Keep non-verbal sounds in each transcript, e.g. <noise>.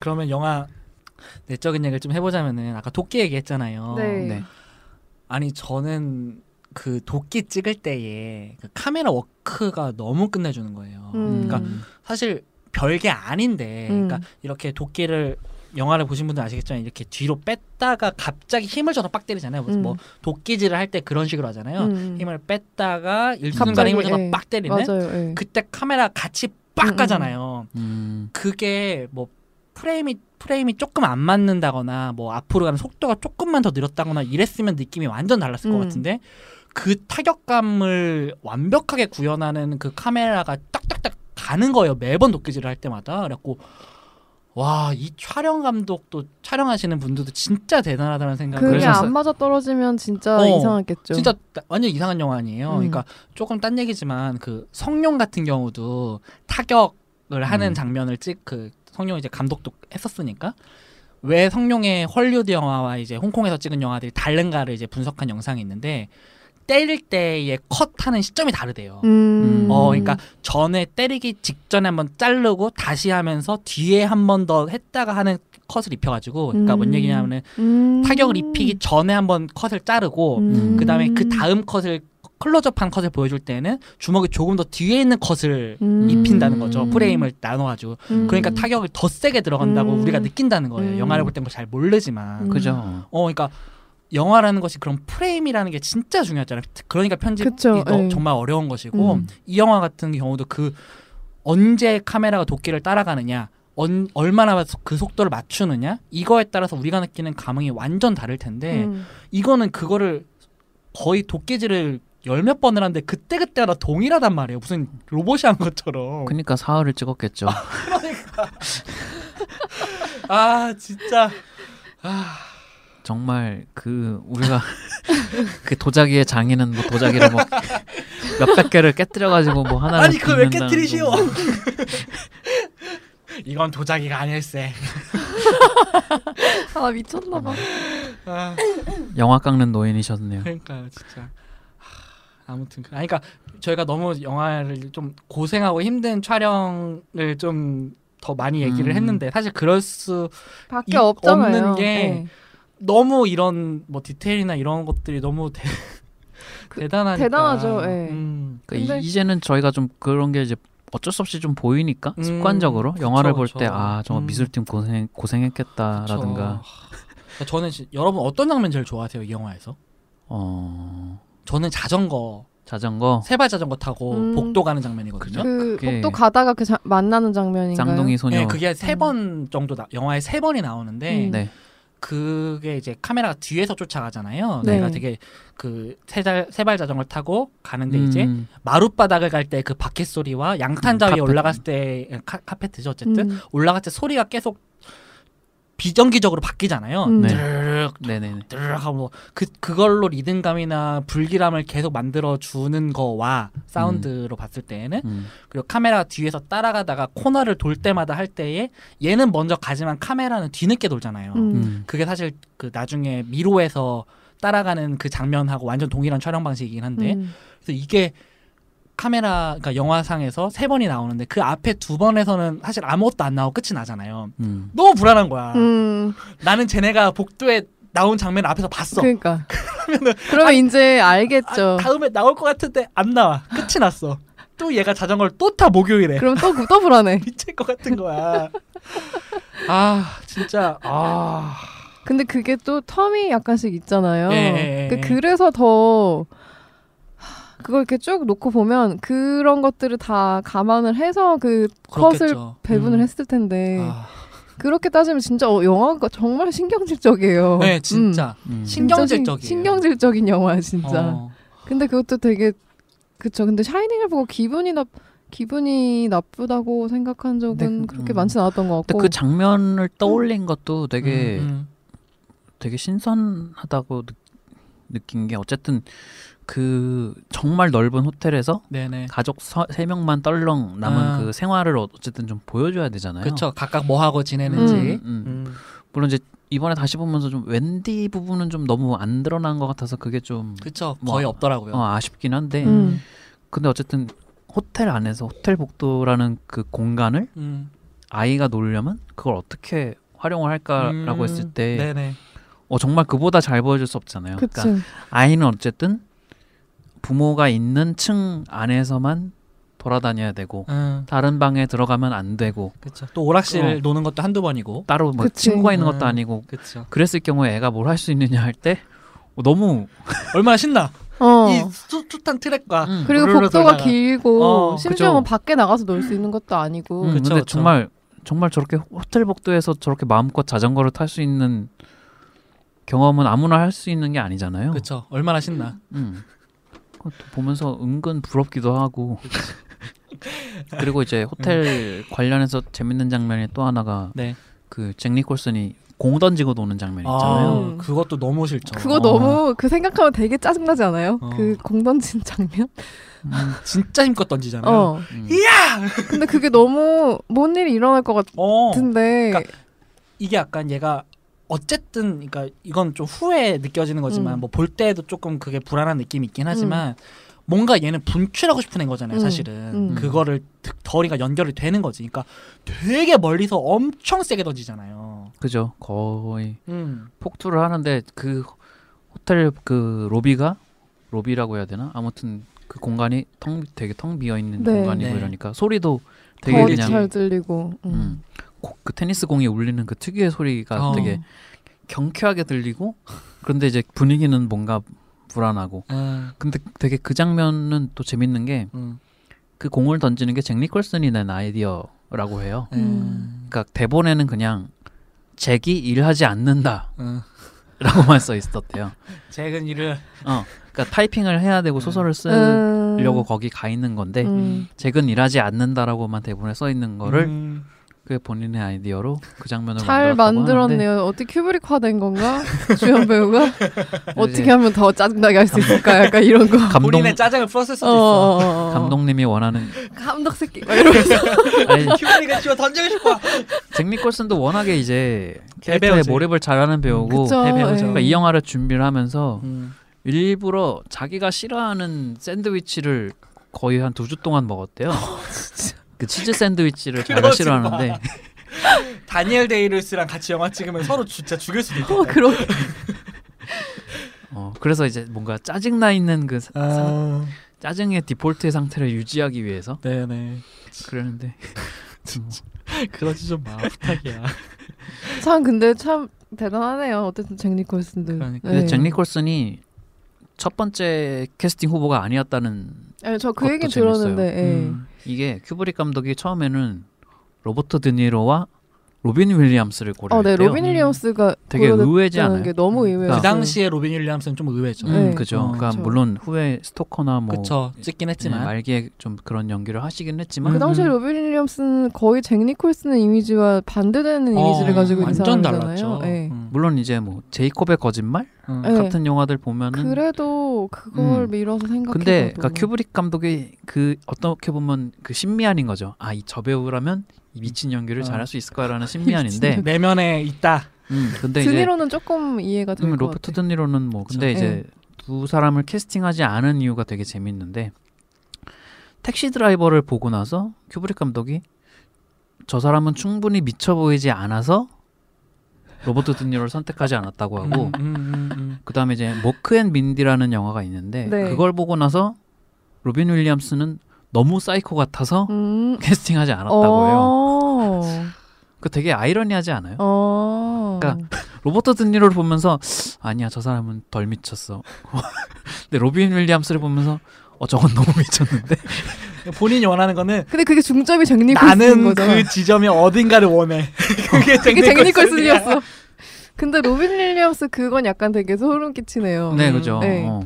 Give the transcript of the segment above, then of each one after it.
그러면 영화 내적인 얘기를 좀 해보자면은 아까 도끼 얘기했잖아요. 네. 네. 아니 저는 그 도끼 찍을 때에 그 카메라 워크가 너무 끝내주는 거예요. 음. 그러니까 사실 별게 아닌데, 음. 그러니까 이렇게 도끼를 영화를 보신 분들 아시겠지만 이렇게 뒤로 뺐다가 갑자기 힘을 줘서 빡 때리잖아요. 무슨 음. 뭐 도끼질을 할 때 그런 식으로 하잖아요. 음. 힘을 뺐다가 일순간에 힘을 줘서 예. 빡 때리는. 맞아요. 예. 그때 카메라 같이 빡 음, 음. 가잖아요. 음. 그게 뭐 프레임이 프레임이 조금 안 맞는다거나 뭐 앞으로 가는 속도가 조금만 더 느렸다거나 이랬으면 느낌이 완전 달랐을 것 음. 같은데 그 타격감을 완벽하게 구현하는 그 카메라가 딱딱딱 가는 거예요 매번 도끼질을 할 때마다 그래갖고 와 이 촬영 감독도 촬영하시는 분들도 진짜 대단하다는 생각을 그게 그래서 안 맞아 떨어지면 진짜 어, 이상하겠죠. 진짜 따- 완전 이상한 영화 아니에요. 음. 그러니까 조금 딴 얘기지만 그 성룡 같은 경우도 타격 을 하는 음. 장면을 찍 그 성룡 이제 감독도 했었으니까 왜 성룡의 헐리우드 영화와 이제 홍콩에서 찍은 영화들이 다른가를 이제 분석한 영상이 있는데 때릴 때의 컷하는 시점이 다르대요. 음. 어, 그러니까 전에 때리기 직전에 한번 자르고 다시 하면서 뒤에 한 번 더 했다가 하는 컷을 입혀가지고, 그러니까 뭔 음. 얘기냐면은 음. 타격을 입히기 전에 한번 컷을 자르고 음. 그다음에 그 다음 컷을 클로즈업한 컷을 보여줄 때는 주먹이 조금 더 뒤에 있는 컷을 음. 입힌다는 거죠 음. 프레임을 나눠가지고 음. 그러니까 타격을 더 세게 들어간다고 음. 우리가 느낀다는 거예요 음. 영화를 볼땐뭐잘 모르지만 음. 그죠. 어 그러니까 영화라는 것이 그런 프레임이라는 게 진짜 중요하잖아요 그러니까 편집이 그쵸, 너- 예. 정말 어려운 것이고 음. 이 영화 같은 경우도 그 언제 카메라가 도끼를 따라가느냐 언, 얼마나 그 속도를 맞추느냐 이거에 따라서 우리가 느끼는 감흥이 완전 다를 텐데 음. 이거는 그거를 거의 도끼질을 열 몇 번을 하는데 그때 그때마다 동일하단 말이에요. 무슨 로봇이 한 것처럼. 그러니까 사흘을 찍었겠죠. 아 진짜. 아 정말 그 우리가 <laughs> 그 도자기의 장인은 뭐 도자기를 뭐 몇백 개를 깨뜨려 가지고 뭐 하나를 아니 그걸 왜 깨뜨리시오? 거. <laughs> 이건 도자기가 아닐세. 아 미쳤나 봐. 아 영화 깎는 노인이셨네요. 그러니까요 진짜. 하, 아무튼 그- 아니 그러니까 저희가 너무 영화를 좀 고생하고 힘든 촬영을 좀 더 많이 얘기를 음. 했는데 사실 그럴 수 밖에. 없는 게 네. 너무 이런 뭐 디테일이나 이런 것들이 너무 대, 그- 대단하니까 대단하죠, 예. 음. 그러니까 근데- 이- 이제는 저희가 좀 그런 게 이제 어쩔 수 없이 좀 보이니까 음, 습관적으로 그쵸, 영화를 볼. 때 아 정말 음. 미술팀 고생 고생했겠다라든가 그쵸. 저는 지- 여러분 어떤 장면 제일 좋아하세요 이 영화에서? 어 저는 자전거 자전거 세발 자전거 타고 음. 복도 가는 장면이거든요. 그 그게- 복도 가다가 그 자, 만나는 장면인가요? 쌍둥이 소녀 네, 그게 세 번 정도 나, 영화에 세 번이 나오는데 음. 네. 그게 이제 카메라가 뒤에서 쫓아가잖아요. 네. 내가 되게 그 세발 세발 자전거 타고 가는데 이제 음, 마룻바닥을 갈 때 그 바퀴 소리와 양탄자 음, 위에 카페트. 올라갔을 때 카, 카페트죠 어쨌든 음. 올라갈 때 소리가 계속 비정기적으로 바뀌잖아요. 음. 네. 드르륵 네네네. 드르륵 하고 그 그걸로 리듬감이나 불길함을 계속 만들어 주는 거와 사운드로 봤을 때에는 음. 그리고 카메라가 뒤에서 따라가다가 코너를 돌 때마다 할 때에 얘는 먼저 가지만 카메라는 뒤늦게 돌잖아요. 음. 음. 그게 사실 그 나중에 미로에서 따라가는 그 장면하고 완전 동일한 촬영 방식이긴 한데 음. 그래서 이게 카메라 그러니까 영화상에서 세 번이 나오는데 그 앞에 두 번에서는 사실 아무것도 안 나오고 끝이 나잖아요. 음. 너무 불안한 거야. 음. 나는 쟤네가 복도에 나온 장면 을 앞에서 봤어. 그러니까. <laughs> 그러면 이제 아, 알겠죠. 다음에 나올 것 같은데 안 나와. 끝이 났어. 또 얘가 자전거를 또 타 목요일에 그럼 또 또 불안해. <laughs> 미칠 것 같은 거야. 아 진짜 아 근데 그게 또 텀이 약간씩 있잖아요. 예, 예, 예. 그 그래서 더 하, 그걸 이렇게 쭉 놓고 보면 그런 것들을 다 감안을 해서 그 컷을 그렇겠죠. 배분을 음. 했을 텐데 아, 그렇게 따지면 진짜 어, 영화가 정말 신경질적이에요. 네 진짜 음. 진짜 신경질적이에요. 신, 신경질적인 영화야 진짜. 어, 근데 그것도 되게 그쵸. 근데 샤이닝을 보고 기분이 나 기분이 나쁘다고 생각한 적은 네, 그- 그렇게 음. 많지는 않았던 것 같고. 그 장면을 떠올린 것도 되게 음, 음. 되게 신선하다고 느, 느낀 게 어쨌든 그 정말 넓은 호텔에서 네네. 가족 서, 세 명만 떨렁 남은 아. 그 생활을 어- 어쨌든 좀 보여줘야 되잖아요. 그렇죠. 각각 뭐 하고 지내는지. 음, 음. 음. 물론 이제 이번에 다시 보면서 좀 웬디 부분은 좀 너무 안 드러난 것 같아서 그게 좀 그쵸. 뭐, 거의 없더라고요. 어, 아쉽긴 한데 음. 근데 어쨌든 호텔 안에서 호텔 복도라는 그 공간을 음. 아이가 놀려면 그걸 어떻게 활용을 할까라고 음, 했을 때 네네. 어, 정말 그보다 잘 보여줄 수 없잖아요. 그치. 그러니까 아이는 어쨌든 부모가 있는 층 안에서만 돌아다녀야 되고 음, 다른 방에 들어가면 안 되고 그렇죠. 또 오락실 어. 노는 것도 한두 번이고. 따로 뭐 그치. 친구가 있는 것도 음. 아니고 그렇죠. 그랬을 경우에 애가 뭘 할 수 있느냐 할때 어, 너무 <laughs> 얼마나 신나. 어. 이 숱한 트랙과 음. 그리고 복도가. 길고 어, 심지어. 뭐 밖에 나가서 놀 수 있는 것도 아니고 음, 그쵸, 근데 그쵸. 정말 정말 저렇게 호텔 복도에서 저렇게 마음껏 자전거를 탈 수 있는 경험은 아무나 할 수 있는 게 아니잖아요. 그렇죠. 얼마나 신나. 음. 보면서 은근 부럽기도 하고. <laughs> 그리고 이제 호텔 관련해서 재밌는 장면이 또 하나가 네. 그잭 니콜슨이 공 던지고 노는 장면 있잖아요. 아, 음. 그것도 너무 싫죠. 그거 어. 너무 그 생각하면 되게 짜증나지 않아요? 어. 그공 던진 장면? 음, <laughs> 진짜 힘껏 던지잖아요. 어. 음. 근데 그게 너무 뭔 일이 일어날 것 어. 같은데 그러니까 이게 약간 얘가 어쨌든 그러니까 이건 좀 후에 느껴지는 거지만 음. 뭐볼 때도 조금 그게 불안한 느낌이 있긴 하지만 뭔가 얘는 분출하고 싶은 애인 거잖아요 음. 사실은 음. 그거를 덜이가 연결이 되는 거지 그러니까 되게 멀리서 엄청 세게 던지잖아요 그죠. 거의 음. 폭투를 하는데 그 호텔 그 로비가 로비라고 해야 되나? 아무튼 그 공간이 텅 되게 텅 비어 있는 네. 공간이고 네. 이러니까 소리도 되게 더 그냥 잘 들리고 음. 음, 고- 그 테니스 공이 울리는 그 특유의 소리가 어. 되게 경쾌하게 들리고 그런데 이제 분위기는 뭔가 불안하고 음. 근데 되게 그 장면은 또 재밌는 게그 음. 공을 던지는 게 잭 니콜슨이 낸 아이디어라고 해요. 음. 그러니까 대본에는 그냥 잭이 일하지 않는다라고만 <laughs> 음. 써 있었대요. 잭은 일을 어, 그러니까 타이핑을 해야 되고 소설을 음. 쓰려고 거기 가 있는 건데 음. 잭은 일하지 않는다라고만 대본에 써 있는 거를 음. 그게 본인의 아이디어로 그 장면을 잘 만들었다고 하는데 만들었네요. 어떻게 큐브릭화된 건가? <laughs> 주연 배우가 <laughs> 어떻게 하면 더 짜증나게 할 수 있을까? 약간 이런 거. 감독 본인의 짜증을 풀었을 수도 어, 있어 어, 어, 어. 감독님이 원하는 감독 새끼 막 이러면서 <laughs> 큐브릭 집어 던지고 싶어 잭 니콜슨도 워낙에 이제 캐릭터에. 몰입을 잘하는 배우고 그쵸. 예. 그러니까 이 영화를 준비를 하면서 음. 일부러 자기가 싫어하는 샌드위치를 거의 한 두 주 동안 먹었대요. 그 치즈 샌드위치를 그러지 싫어하는데 <laughs> 다니엘 데이 루이스랑 같이 영화 찍으면 서로 진짜 죽일 수도 있겠다 어, 그러 어, 그래서 이제 뭔가 짜증 나 있는 그 사- 아, 짜증의 디폴트의 상태를 유지하기 위해서 네네 그러는데 <laughs> 그러지 좀 마 부탁이야 <laughs> 참 근데 참 대단하네요. 어쨌든 잭 니콜슨도. 그러니까. 근데 네. 잭 니콜슨이 첫 번째 캐스팅 후보가 아니었다는 네, 저그 얘기 재밌어요. 들었는데. 예. 음. 이게 큐브릭 감독이 처음에는 로버트 드니로와 로빈 윌리엄스를 어, 고려했대요. 네, 로빈 윌리엄스가 되게 고려됐다는 의외지 않아요? 게 너무 의외였어요. 그 당시에 로빈 윌리엄스는 좀 의외죠 음, 네. 그죠. 어, 그러니까 그쵸. 물론 후에 스토커나 뭐 그쵸 찍긴 네, 했지만 말기에 좀 그런 연기를 하시긴 했지만 그 당시에 음. 로빈 윌리엄스는 거의 잭 니콜슨의 이미지와 반대되는 어, 이미지를 가지고 있는 완전 사람이잖아요. 달랐죠 예. 음. 물론 이제 뭐 제이콥의 거짓말 음. 네. 같은 영화들 보면은 그래도 그걸 음. 밀어서 생각해봐도 근데 그러니까 큐브릭 감독이 그 어떻게 보면 그 심미안인 거죠. 아 이 저 배우라면 이 미친 연기를 어. 잘할 수 있을 거라는 심미안인데. <laughs> 내면에 있다 음 근데 이제 드니로는 조금 이해가 될 음, 것 로버트. 드니로는 뭐 근데 그쵸. 이제 두 사람을 캐스팅하지 않은 이유가 되게 재밌는데 택시 드라이버를 보고 나서 큐브릭 감독이 저 사람은 충분히 미쳐 보이지 않아서 로버트 드니로를 선택하지 않았다고 하고 음, 음, 음, 음. 그다음에 이제 모크 앤 민디라는 영화가 있는데 네. 그걸 보고 나서 로빈 윌리엄스는 너무 사이코 같아서 음. <laughs> 캐스팅하지 않았다고 해요. 어. 그 되게 아이러니하지 않아요? 어. 그러니까 로버트 드니로를 보면서 아니야 저 사람은 덜 미쳤어. <laughs> 근데 로빈 윌리엄스를 보면서 어 저건 너무 미쳤는데. <laughs> 본인이 원하는 거는 근데 그게 중점이 잭 니콜슨인 나는. 그 지점이 어딘가를 원해 <laughs> <laughs> 그게. 니콜슨이었어. 근데 로빈 윌리엄스 그건 약간 되게 소름 끼치네요. 네 그죠. 네. 어.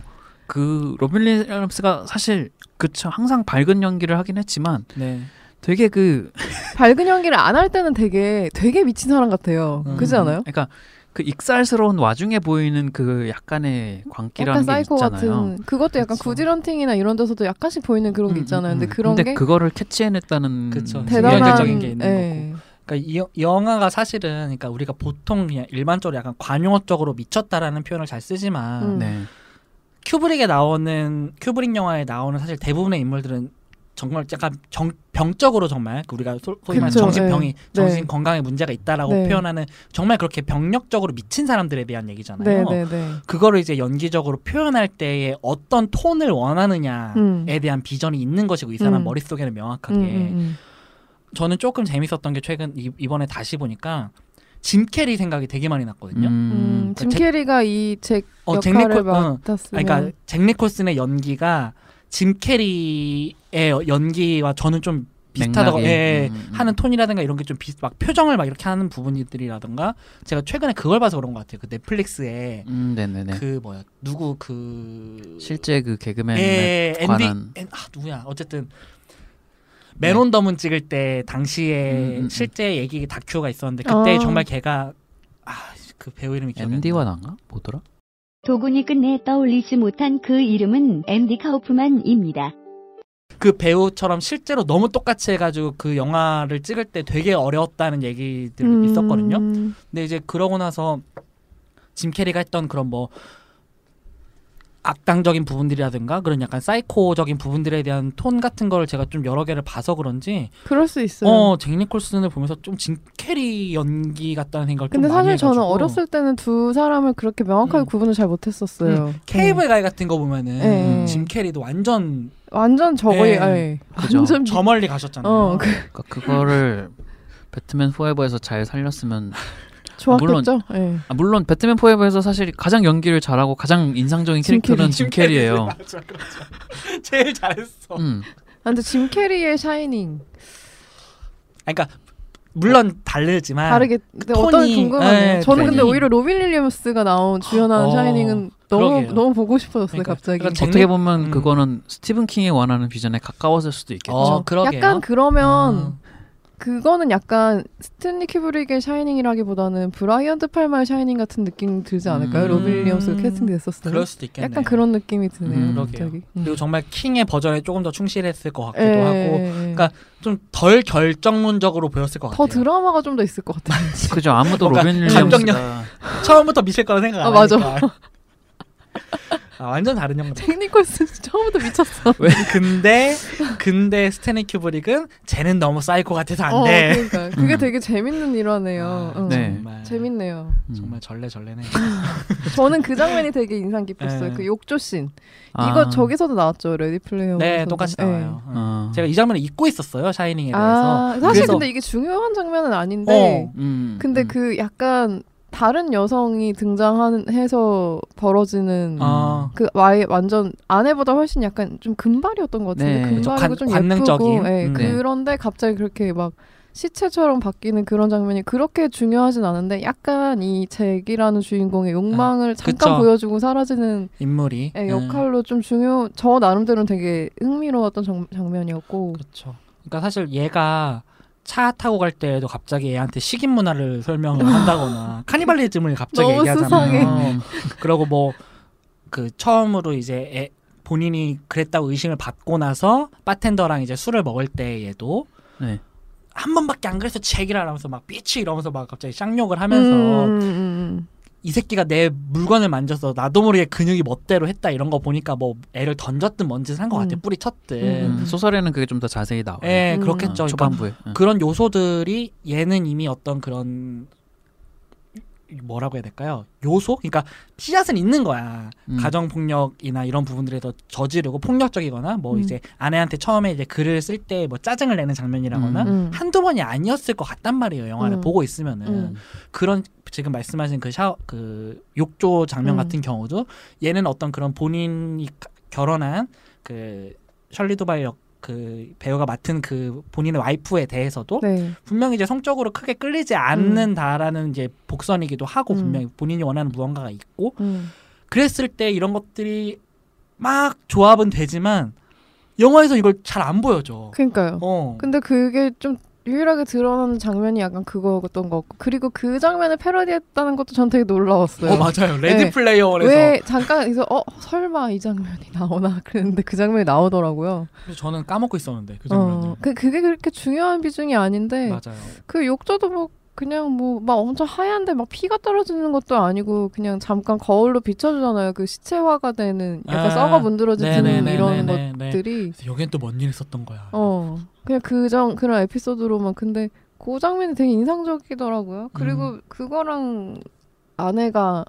그 로빈 윌리엄스가 사실 그쵸 항상 밝은 연기를 하긴 했지만 네. 되게 그 밝은 연기를 안 할 때는 되게 되게 미친 사람 같아요. 음. 그렇지 않아요? 그러니까 그 익살스러운 와중에 보이는 그 약간의 약간 광기라는 게 사이코 있잖아요. 같은 그것도 약간 그쵸. 굿 윌 헌팅이나 이런 데서도 약간씩 보이는 그런 게 음, 있잖아요. 음, 근데 음. 그런 근데 게 그거를 캐치해냈다는 그쵸. 대단한 이면적인 게 있는 예. 그러니까 이 여- 영화가 사실은 그러니까 우리가 보통 그냥 일반적으로 약간 관용어적으로 미쳤다라는 표현을 잘 쓰지만 음. 네. 큐브릭에 나오는 큐브릭 영화에 나오는 사실 대부분의 인물들은 정말 약간 정, 병적으로 정말 그 우리가 소, 소위 말하는 정신병이 네. 정신 네. 건강에 문제가 있다라고 네. 표현하는 정말 그렇게 병력적으로 미친 사람들에 대한 얘기잖아요. 네, 네, 네. 그거를 이제 연기적으로 표현할 때에 어떤 톤을 원하느냐에 음. 대한 비전이 있는 것이고 이 사람 음. 머릿속에는 명확하게 음, 음, 저는 조금 재밌었던 게 최근 이, 이번에 다시 보니까 짐 캐리 생각이 되게 많이 났거든요. 음. 음. 음, 짐 제- 캐리가 이잭 어, 잭 역할을 니콜- 어, 맡았으면 그러니까 잭 니콜슨의 연기가 짐 캐리의 연기와 저는 좀 비슷하다고 맥락이, 예, 음, 음. 하는 톤이라든가 이런 게 좀 비슷 막 표정을 막 이렇게 하는 부분들이라든가 제가 최근에 그걸 봐서 그런 것 같아요. 그 넷플릭스에 음, 네네네. 그 뭐야 누구 그 실제 그 개그맨에 예, 앤디 관한 앤, 아 누구야 어쨌든 맨 온 더 문 찍을 때 당시에 음, 음, 음. 실제 얘기 다큐가 있었는데 그때 아. 정말 걔가 아 그 배우 이름이 기억이 안 앤디와 나. 난가? 뭐더라? 도군이 끝내 떠올리지 못한 그 이름은 앤디 카우프만입니다. 그 배우처럼 실제로 너무 똑같이 해가지고 그 영화를 찍을 때 되게 어려웠다는 얘기들이 음, 있었거든요. 근데 이제 그러고 나서 짐 캐리가 했던 그런 뭐 악당적인 부분들이라든가 그런 약간 사이코적인 부분들에 대한 톤 같은 걸 제가 좀 여러 개를 봐서 그런지 그럴 수 있어요. 어, 잭 니콜슨을 보면서 좀짐 캐리 연기 같다는 생각을 근데 좀 많이 사실 저는 해가지고. 어렸을 때는 두 사람을 그렇게 명확하게 음. 구분을 잘 못했었어요. 케이블 가이 같은 거 보면은 네. 짐 캐리도 완전 네. 완전 저거에 네. 예. 그죠. 완전 저 멀리 가셨잖아요. 어, 그, 그러니까 그거를 배트맨 포에버에서 잘 살렸으면 좋았겠죠. 예. 아, 물론 배트맨 포에버에서 사실 가장 연기를 잘하고 가장 인상적인 짐 캐릭터는 캐리. 짐 캐리예요. 맞아. <laughs> 제일 잘했어. 음. 아, 근데 짐 캐리의 샤이닝 그러니까 물론 다르지만 다르게 근데 톤이, 어떤 궁금하네요. 예, 저는 근데 톤이. 오히려 로빈 윌리엄스가 나온 주연한 어, 샤이닝은 너무 그러게요. 너무 보고 싶어졌어요 그러니까, 갑자기. 그러니까 잭- 어떻게 보면 음. 그거는 스티븐 킹이 원하는 비전에 가까웠을 수도 있겠죠. 어. 약간 그러면 음. 그거는 약간 스탠리 큐브릭의 샤이닝이라기보다는 브라이언 드 팔마의 샤이닝 같은 느낌 들지 않을까요? 음. 로빈 윌리엄스가 캐스팅됐었어요. 그럴 수도 있겠네요. 약간 그런 느낌이 드네요. 음, 그러게요. 갑자기. 음. 그리고 정말 킹의 버전에 조금 더 충실했을 것 같기도 예, 하고 예, 예. 그러니까 좀 덜 결정론적으로 보였을 것더 같아요. 드라마가 좀 더 있을 것 같아요. <laughs> 그죠. 아무도 뭔가 로빈 감정력- 윌리엄스가 <laughs> 처음부터 미칠 거라 생각 안 아, 맞아. 하니까. 아, <laughs> 완전 다른 영화. 잭 니콜슨 처음부터 미쳤어. 근데 근데 스탠리 큐브릭은 쟤는 너무 사이코 같아서 안 어, 돼. 그러니까 그게 음. 되게 재밌는 일화네요. 아, 응. 네. 정말 재밌네요. 음. 정말 절레 절레네. <laughs> 저는 그 장면이 되게 인상 깊었어요. 네. 그 욕조 씬. 아, 이거 저기서도 나왔죠. 레디 플레이어. 네, 똑같이 나와요. 응. 어. 제가 이 장면을 잊고 있었어요. 샤이닝에 대해서. 아, 사실 그래서- 근데 이게 중요한 장면은 아닌데 어. 음, 근데 음. 그 약간 다른 여성이 등장해서 벌어지는 아. 그 와이 완전 아내보다 훨씬 약간 좀 금발이었던 것 같은데 네. 금발이고 관- 좀 관능적인? 예쁘고 예, 음. 네. 그런데 갑자기 그렇게 막 시체처럼 바뀌는 그런 장면이 그렇게 중요하진 않은데 약간 이 잭이라는 주인공의 욕망을 잠깐 그쵸. 보여주고 사라지는 인물이 예, 응. 역할로 좀 중요 저 나름대로는 되게 흥미로웠던 장, 장면이었고 그렇죠. 그러니까 사실 얘가 차 타고 갈 때에도 갑자기 얘한테 식인 문화를 설명을 한다거나 <laughs> 카니발리즘을 갑자기 얘기하잖아요. 어. <laughs> 그러고 뭐 그 처음으로 이제 애- 본인이 그랬다고 의심을 받고 나서 바텐더랑 이제 술을 먹을 때 얘도 네. 한 번밖에 안 그래서 제기라 하면서 막 삐치 이러면서 막 갑자기 쌍욕을 하면서 음, 음, 음. 이 새끼가 내 물건을 만져서 나도 모르게 근육이 멋대로 했다 이런 거 보니까 뭐 애를 던졌든 뭔짓을 한것 같아 음. 뿌리 쳤든 음, 소설에는 그게 좀 더 자세히 나와요. 예 음. 그렇겠죠 어, 그러니까 초반부에. 응. 그런 요소들이 얘는 이미 어떤 그런 뭐라고 해야 될까요? 요소? 그러니까 씨앗은 있는 거야. 음. 가정 폭력이나 이런 부분들에서 저지르고 폭력적이거나 뭐 음. 이제 아내한테 처음에 이제 글을 쓸 때 뭐 짜증을 내는 장면이라거나 음. 음. 한두 번이 아니었을 것 같단 말이에요. 영화를 음. 보고 있으면은 음. 그런 지금 말씀하신 그 샤워 그 욕조 장면 음. 같은 경우도 얘는 어떤 그런 본인이 가- 결혼한 그 셜리 두바이 역 그 배우가 맡은 그 본인의 와이프에 대해서도 네. 분명히 이제 성적으로 크게 끌리지 않는다라는 이제 복선이기도 하고 음. 분명히 본인이 원하는 무언가가 있고 음. 그랬을 때 이런 것들이 막 조합은 되지만 영화에서 이걸 잘 안 보여줘. 그러니까요. 어. 근데 그게 좀 유일하게 드러나는 장면이 약간 그거였던 것 같고 그리고 그 장면을 패러디했다는 것도 전 되게 놀라웠어요. 어 맞아요. 레디 네. 플레이어 원에서 왜 잠깐 그래서 어 설마 이 장면이 나오나 그랬는데 그 장면이 나오더라고요. 그래서 저는 까먹고 있었는데 그 장면을. 어, 그 그게 그렇게 중요한 비중이 아닌데 맞아요. 그 욕조도 뭐 그냥 뭐 막 엄청 하얀데 막 피가 떨어지는 것도 아니고 그냥 잠깐 거울로 비춰주잖아요. 그 시체화가 되는 약간 아, 썩어 문드러지는 이런 네. 것들이 여긴 또 뭔 일 있었던 거야. 어 그냥 그정 그런 에피소드로만 근데 그 장면이 되게 인상적이더라고요. 그리고 음. 그거랑 아내가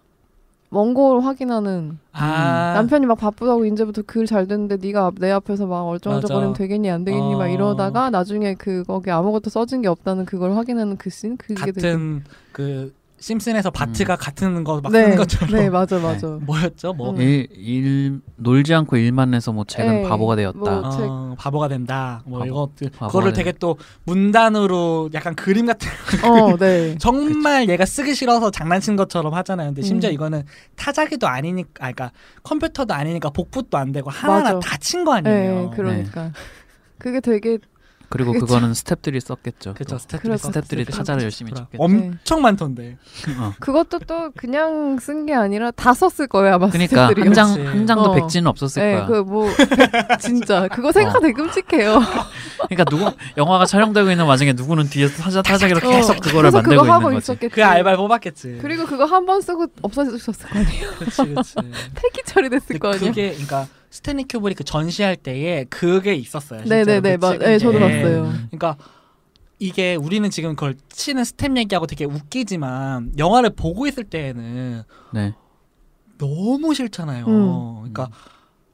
원고를 확인하는 아 남편이 막 바쁘다고 이제부터 글 잘 됐는데 네가 앞- 내 앞에서 막 얼쩡얼쩡거리면. 되겠니 안 되겠니 막 어. 이러다가 나중에 그 거기 아무것도 써진 게 없다는 그걸 확인하는 그씬 그게 되게 같은 그 심슨에서 바트가 같은 거막 네, 쓰는 것처럼 네 맞아 맞아. 뭐였죠? 뭐 음. 일, 일 놀지 않고 일만 해서 뭐 쟤는 에이, 바보가 되었다. 뭐 책. 어, 바보가 된다. 뭐 바보- 이것들 그거를. 되게 또 문단으로 약간 그림 같은 어, 네. <laughs> 정말 얘가 쓰기 싫어서 장난친 것처럼 하잖아요. 근데 심지어 음. 이거는 타자기도 아니니까, 아, 그러니까 컴퓨터도 아니니까 복붙도 안 되고 하나하나. 다 친 거 아니에요. 네, 그러니까 그게 되게 그리고 그쵸. 그거는 스탭들이 썼겠죠. 그렇죠. 스탭들이 썼겠죠. 타자를 열심히. 쳤겠죠. 엄청 많던데. <laughs> 어. 그것도 또 그냥 쓴 게 아니라 다 썼을 거예요 아마 그러니까. 한장 그렇지. 한 장도 어. 백지는 없었을 네, 거야. 그뭐 <laughs> 진짜 그거 생각 어. 되게 끔찍해요. <laughs> 그러니까 누구 영화가 촬영되고 있는 와중에 누구는 뒤에서 타자 타자기로 어, 계속 그거를 만들고 그거 하고 있는 거지. 있었겠지. 그 알바를 뽑았겠지. 그리고 그거 한 번 쓰고 없어졌을 거 아니에요. 그렇지, 그렇지. 폐기 처리됐을 거 아니에요. 그게 그러니까 스탠리 큐브리크 전시할 때에 그게 있었어요. 네네네, 그 맞, 찍은 네, 저도 게. 봤어요. 그러니까 이게 우리는 지금 그걸 치는 스태프 얘기하고 되게 웃기지만 영화를 보고 있을 때에는 네. 너무 싫잖아요. 음. 그러니까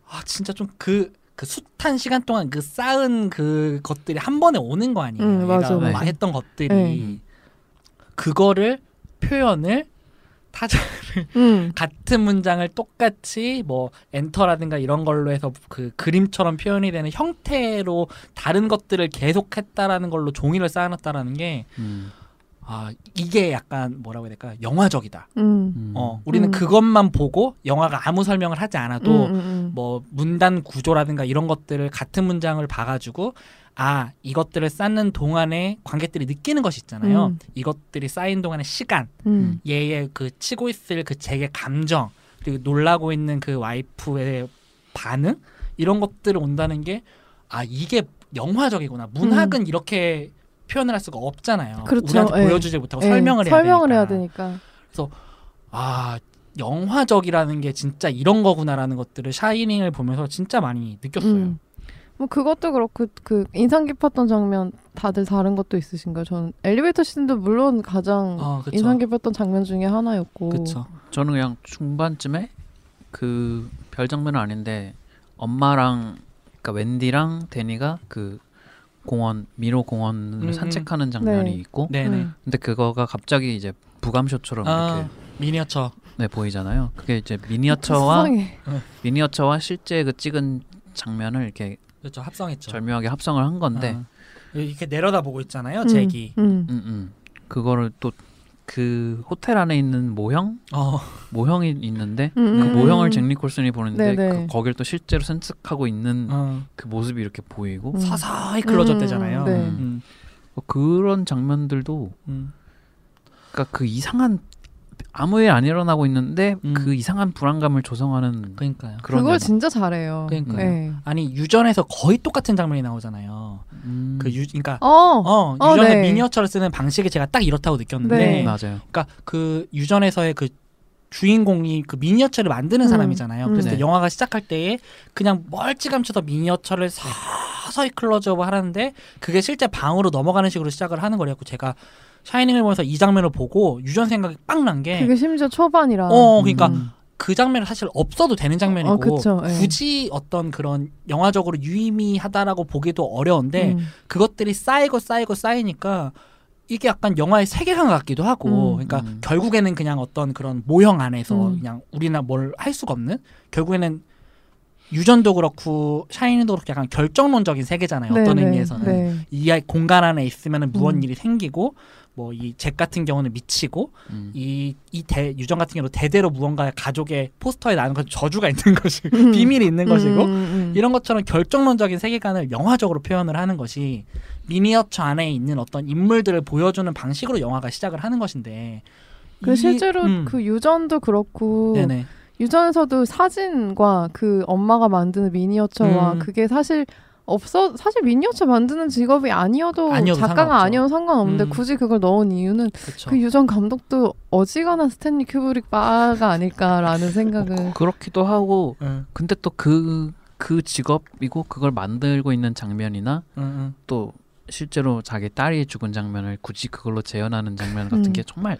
아 진짜 좀그 그 숱한 시간 동안 그 쌓은 그 것들이 한 번에 오는 거 아니에요. 음, 맞아, 맞아. 막 했던 것들이 네. 그거를 표현을 타자 음. <laughs> 같은 문장을 똑같이 뭐 엔터라든가 이런 걸로 해서 그 그림처럼 표현이 되는 형태로 다른 것들을 계속했다라는 걸로 종이를 쌓아놨다라는 게 음. 아 이게 약간 뭐라고 해야 될까 영화적이다. 음. 음. 어 우리는 음. 그것만 보고 영화가 아무 설명을 하지 않아도 음, 음, 음. 뭐 문단 구조라든가 이런 것들을 같은 문장을 봐가지고 아 이것들을 쌓는 동안에 관객들이 느끼는 것이 있잖아요. 음. 이것들이 쌓인 동안의 시간, 음. 얘의 그 치고 있을 그 제게 감정 그리고 놀라고 있는 그 와이프의 반응 이런 것들을 온다는 게 아 이게 영화적이구나. 문학은 이렇게 표현을 할 수가 없잖아요. 음. 그렇죠. 우리한테 예. 보여주지 못하고 예, 설명을 해야 설명을 되니까. 해야 되니까. 아 영화적이라는 게 진짜 이런 거구나라는 것들을 샤이닝을 보면서 진짜 많이 느꼈어요. 음. 뭐 그것도 그렇고 그 인상 깊었던 장면 다들 다른 것도 있으신가요? 저는 엘리베이터 씬도 물론 가장 아. 인상 깊었던 장면 중에 하나였고. 그쵸. 저는 그냥 중반쯤에 그 별 장면은 아닌데 엄마랑 그러니까 웬디랑 데니가 그 공원 미로 공원을 음, 음. 산책하는 장면이 네. 있고 네네. 음. 근데 그거가 갑자기 이제 부감쇼처럼 아 이렇게 미니어처. 네, 보이잖아요. 그게 이제 미니어처와 수상해. 미니어처와 실제 그 찍은 장면을 이렇게 그렇죠. 합성했죠. 절묘하게 합성을 한 건데 아, 이렇게 내려다 보고 있잖아요. 음, 잭이. 음. 음, 음. 그거를 또 그 호텔 안에 있는 모형 어. 모형이 있는데 음, 그 음, 모형을 음. 잭 니콜슨이 보는데 네네. 그 거길 또 실제로 산책하고 있는 어. 그 모습이 이렇게 보이고 음. 서서히 클로즈업 음, 되잖아요. 네. 음. 뭐 그런 장면들도 음. 그러니까 그 이상한 아무 일 안 일어나고 있는데 음. 그 이상한 불안감을 조성하는 그러니까요. 그런 그걸 장면. 진짜 잘해요. 그러니까요. 네. 아니 유전에서 거의 똑같은 장면이 나오잖아요. 음. 그 유, 그러니까 어. 어, 어, 유전의 네. 미니어처를 쓰는 방식이 제가 딱 이렇다고 느꼈는데, 네. 맞아요. 그러니까 그 유전에서의 그 주인공이 그 미니어처를 만드는 음, 사람이잖아요. 음. 그래서 네. 영화가 시작할 때에 그냥 멀찌감치서 미니어처를 서서히 클로즈업을 하는데 그게 실제 방으로 넘어가는 식으로 시작을 하는 거래고 제가 샤이닝을 보면서 이 장면을 보고 유전 생각이 빵 난 게 그게 심지어 초반이라. 네. 어, 그러니까 음. 그 장면은 사실 없어도 되는 장면이고 어, 그쵸, 예. 굳이 어떤 그런 영화적으로 유의미하다라고 보기도 어려운데 음. 그것들이 쌓이고 쌓이고 쌓이니까 이게 약간 영화의 세계관 같기도 하고 음. 그러니까 음. 결국에는 그냥 어떤 그런 모형 안에서 음. 그냥 우리나 뭘 할 수가 없는 결국에는 유전도 그렇고 샤이니도 그렇고 약간 결정론적인 세계잖아요 네, 어떤 네, 의미에서는 네. 이 아이 공간 안에 있으면 무언 음. 일이 생기고 뭐 이 잭 같은 경우는 미치고 음. 이이 대 유전 같은 경우는 대대로 무언가 가족의 포스터에 나는 건 저주가 있는 것이 음. <laughs> 비밀이 있는 것이고 음, 음, 음. 이런 것처럼 결정론적인 세계관을 영화적으로 표현을 하는 것이 미니어처 안에 있는 어떤 인물들을 보여주는 방식으로 영화가 시작을 하는 것인데 그 이- 실제로 음, 그 유전도 그렇고 네네 유전에서도 사진과 그 엄마가 만드는 미니어처와 음. 그게 사실 없어 사실 미니어처 만드는 직업이 아니어도, 아니어도 작가가 상관없죠. 아니어도 상관없는데 음. 굳이 그걸 넣은 이유는 그쵸. 그 유전 감독도 어지간한 스탠리 큐브릭 빠가 아닐까라는 생각을 그렇기도 하고 응, 근데 또그그 직업이고 그걸 만들고 있는 장면이나 응, 응. 또 실제로 자기 딸이 죽은 장면을 굳이 그걸로 재현하는 장면 같은 음. 게 정말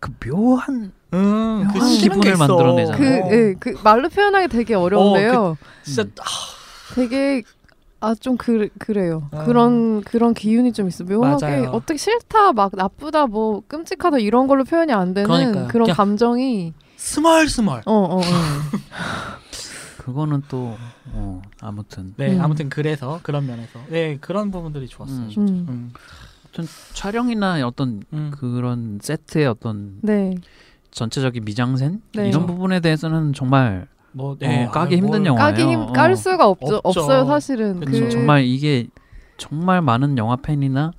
그 묘한 응, 그 기분을 있어. 만들어내잖아. 그, 어. 예, 그 말로 표현하기 되게 어려운데요. 진짜 음. 아, 되게 아 좀 그, 그래요. 어. 그런 그런 기운이 좀 있어. 묘하게 맞아요. 어떻게 싫다, 막 나쁘다, 뭐 끔찍하다 이런 걸로 표현이 안 되는 그러니까요. 그런 감정이 스멀스멀. 어, 어, 어. <laughs> 그거는 또 어, 아무튼 네, 음. 아무튼 그래서 그런 면에서 네 그런 부분들이 좋았어요. 음. 진짜. 음. 음. 촬영이나 어떤 음. 그런 세트의 어떤 네. 전체적인 미장센 네. 이런 부분에 대해서는 정말 뭐 어, 까기 아유, 힘든 뭘- 영화. 까기 힘, 어. 깔 수가 없죠, 없죠. 없어요 사실은. 그 정말 이게 정말 많은 영화 팬이나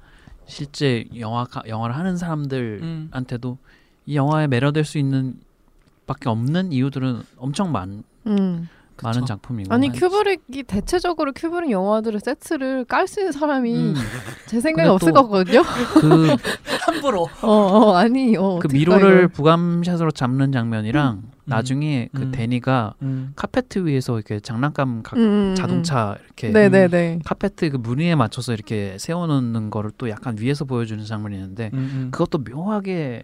실제 영화 영화를 하는 음. 사람들한테도 이 영화에 매료될 수 있는 밖에 없는 이유들은 엄청 많 음. 많은 그쵸. 작품이고 아니 많지. 큐브릭이 대체적으로 큐브릭 영화들의 세트를 깔 수 있는 사람이 음. 제 생각에 없을 또- 거거든요. 그, <laughs> 함부로 어, 어 아니 어. 그 미로를 이걸. 부감샷으로 잡는 장면이랑 나중에 그 음. 대니가 음. 카페트 위에서 이렇게 장난감 각 음, 음, 음. 자동차 이렇게 네네네. 카페트 그 무늬에 맞춰서 이렇게 세워놓는 거를 또 약간 위에서 보여주는 장면이 있는데 음, 음. 그것도 묘하게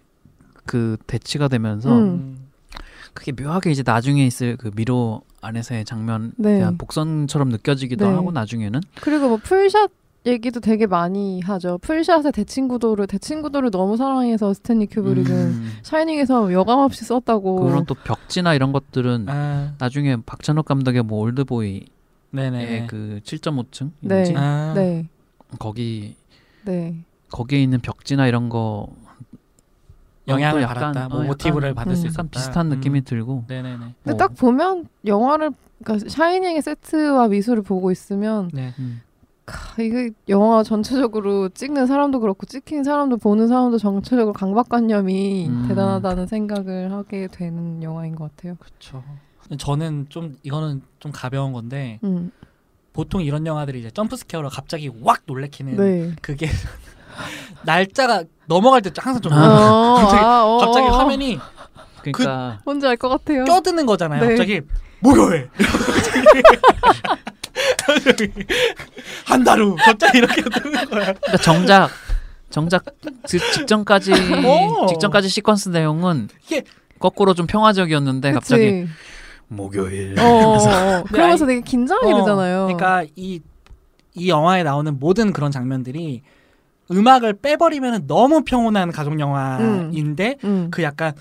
그 대치가 되면서 음. 음. 그게 묘하게 이제 나중에 있을 그 미로 안에서의 장면에 네. 대한 복선처럼 느껴지기도 네. 하고 나중에는 그리고 뭐 풀샷 얘기도 되게 많이 하죠. 풀샷의 대칭 구도를 대칭 구도를 너무 사랑해서 스탠리 큐브릭은 음, 샤이닝에서 유감 없이 썼다고. 그런 또 벽지나 이런 것들은 아, 나중에 박찬욱 감독의 뭐 올드보이의 네네. 그 7.5층 네. 아, 네, 거기 네. 거기에 있는 벽지나 이런 거 영향을 또 약간, 받았다. 뭐 어, 약간 모티브를 받을 수 음. 있었다. 약간 비슷한 느낌이 음. 들고 네네네. 근데 어. 딱 보면 영화를 그러니까 샤이닝의 세트와 미술을 보고 있으면 네. 음. 캬, 이게 영화 전체적으로 찍는 사람도 그렇고 찍힌 사람도 보는 사람도 전체적으로 강박관념이 음. 대단하다는 생각을 하게 되는 영화인 것 같아요. 그렇죠. 저는 좀 이거는 좀 가벼운 건데 음, 보통 이런 영화들이 이제 jump scare로 갑자기 확 놀래키는 네. 그게 <laughs> 날짜가 넘어갈 때 항상 좀 아. <laughs> 어, 갑자기- 아, 어, 갑자기 어. 화면이 그러니까 뭔지 알 것 같아요. 껴드는 거잖아요. 네. 갑자기 목요일 <laughs> 한 달 후 갑자기 이렇게 뜨는 거야. 근데 정작 정작 그 직전까지 어. 직전까지 시퀀스 내용은 이게- 거꾸로 좀 평화적이었는데 그치? 갑자기 목요일 어, 어, 어. <laughs> 그러면서 아이- 되게 긴장이 어, 되잖아요. 그러니까 이, 이 영화에 나오는 모든 그런 장면들이 음악을 빼버리면 너무 평온한 가족 영화인데 음. 그 약간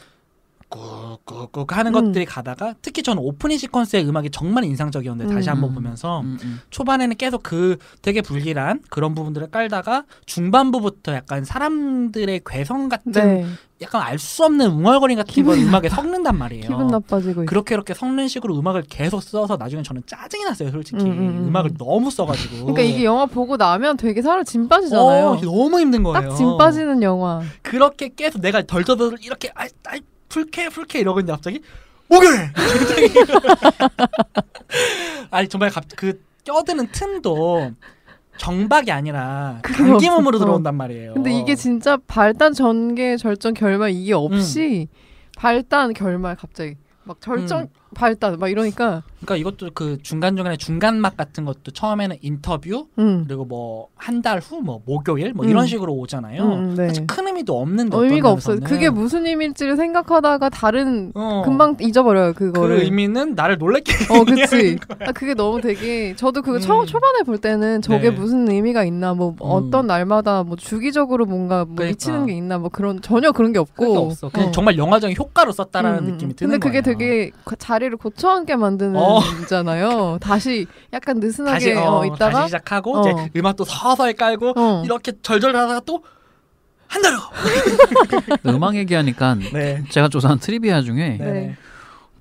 꾹꾹꾹 하는 음. 것들이 가다가 특히 저는 오프닝 시퀀스의 음악이 정말 인상적이었는데 다시 음. 한번 보면서 음, 음. 초반에는 계속 그 되게 불길한 그런 부분들을 깔다가 중반부부터 약간 사람들의 괴성 같은 네. 약간 알 수 없는 웅얼거림 같은 걸 음악에 섞는단 말이에요. 기분 나빠지고. 그렇게 이렇게 섞는 식으로 음악을 계속 써서 나중에 저는 짜증이 났어요, 솔직히. 음, 음, 음. 악을 너무 써가지고. 그러니까 이게 영화 보고 나면 되게 사람 진 빠지잖아요. 어, 너무 힘든 거예요. 딱진 빠지는 영화. 그렇게 계속 내가 덜덜덜 이렇게 아이, 아이 풀케 풀케 이러고 있는데 갑자기 목요일. <laughs> 아니 정말 갑 그 껴드는 틈도 정박이 아니라 그게 감기 몸으로 없어. 들어온단 말이에요. 근데 이게 진짜 발단 전개 절정 결말 이게 없이 발단 결말 갑자기 막 절정 음. 발단 막 이러니까 그러니까 이것도 그 중간 중간에 중간 맛 같은 것도 처음에는 인터뷰 음. 그리고 뭐 한 달 후 뭐 목요일 뭐 음. 이런 식으로 오잖아요. 음, 네. 사실 큰 의미도 없는데 의미가 어떤 없어요. 그게 무슨 의미일지를 생각하다가 다른 어, 금방 잊어버려요 그 그거를. 의미는 나를 놀래키. 어, 그치. 아, 그게 너무 되게, 저도 그거 음. 처, 초반에 볼 때는 저게 네. 무슨 의미가 있나, 뭐, 어떤 날마다 뭐 주기적으로 뭔가 뭐 그러니까. 미치는 게 있나, 뭐 그런, 전혀 그런 게 없고. 없어. 그냥 어. 정말 영화적인 효과로 썼다라는 음, 음. 느낌이 드는 근데 그게 거예요. 되게 그 자리를 고쳐앉게 만드는 어. 거잖아요. 다시 약간 다시 느슨하게 어, 어, 있다가. 다시 시작하고 어. 이제 음악도 서서히 깔고 어. 이렇게 절절하다가 또 한 달 후. <laughs> 음악 얘기하니까 네. 제가 조사한 trivia 중에 네.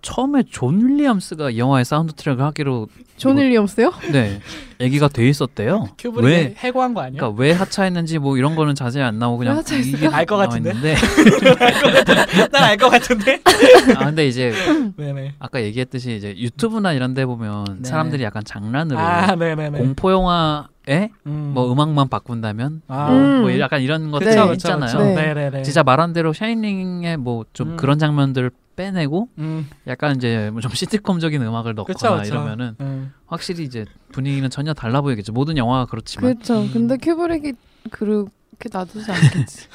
처음에 존 윌리엄스가 이 영화의 사운드 트랙을 하기로 존 뭐- 윌리엄스요? 네 얘기가 돼 있었대요. 큐브릭이 왜 해고한 거 아니야? 그러니까 왜 하차했는지 뭐 이런 거는 자세히 안 나오고 그냥? 이게 알것 같은데? 있는데 <laughs> 난알것 같은데. <laughs> 아 근데 이제 네네. 아까 얘기했듯이 이제 유튜브나 이런 데 보면 네. 사람들이 약간 장난으로 아 네네네. 공포 영화 에 음. 뭐 음악만 바꾼다면 아, 음. 뭐 약간 이런 것들 그쵸, 그쵸, 있잖아요. 그쵸. 네. 네네네. 진짜 말한 대로 샤이닝의 뭐좀 음. 그런 장면들을 빼내고 음. 약간 이제 뭐 좀 시트콤적인 음악을 넣거나 그쵸 그쵸. 이러면은 음. 확실히 이제 분위기는 전혀 달라 보이겠죠. 모든 영화가 그렇지만 그렇죠. 음. 근데 큐브릭이 그렇게 놔두지 않겠지.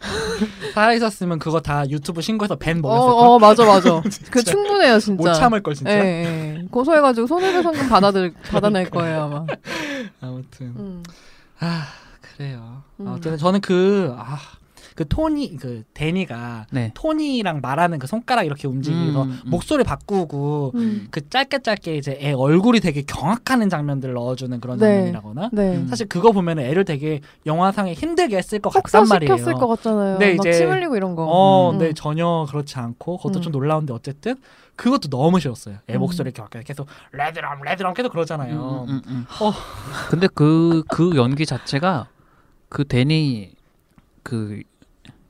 <laughs> 살아 있었으면 그거 다 유튜브 신고해서 밴 어, 먹였을 걸. 어 맞아 맞아. <laughs> 그. 충분해요 진짜. 못 참을 걸 진짜. 예, 예. 고소해가지고 손해배상금 받아들 받아낼 <laughs> 거예요 아마. 아무튼 음. 아 그래요. 음. 어쨌든 저는 그 아. 그 토니 그 데니가 네. 토니랑 말하는 그 손가락 이렇게 움직이면서 음, 음. 목소리 바꾸고 음. 그 짧게 짧게 이제 애 얼굴이 되게 경악하는 장면들을 넣어주는 그런 네. 장면이라거나 네. 음. 사실 그거 보면은 애를 되게 영화상에 힘들게 했을 것 같단 말이에요. 혹사시켰을 것 같잖아요. 네, 막 이제- 침 흘리고 이런 거. 어, 음. 네 전혀 그렇지 않고 그것도 음. 좀 놀라운데 어쨌든 그것도 너무 싫었어요. 애 음. 목소리 이렇게 계속 레드람 레드람 계속 그러잖아요. 음, 음, 음. 어. 근데 그그 연기 자체가 그 데니 그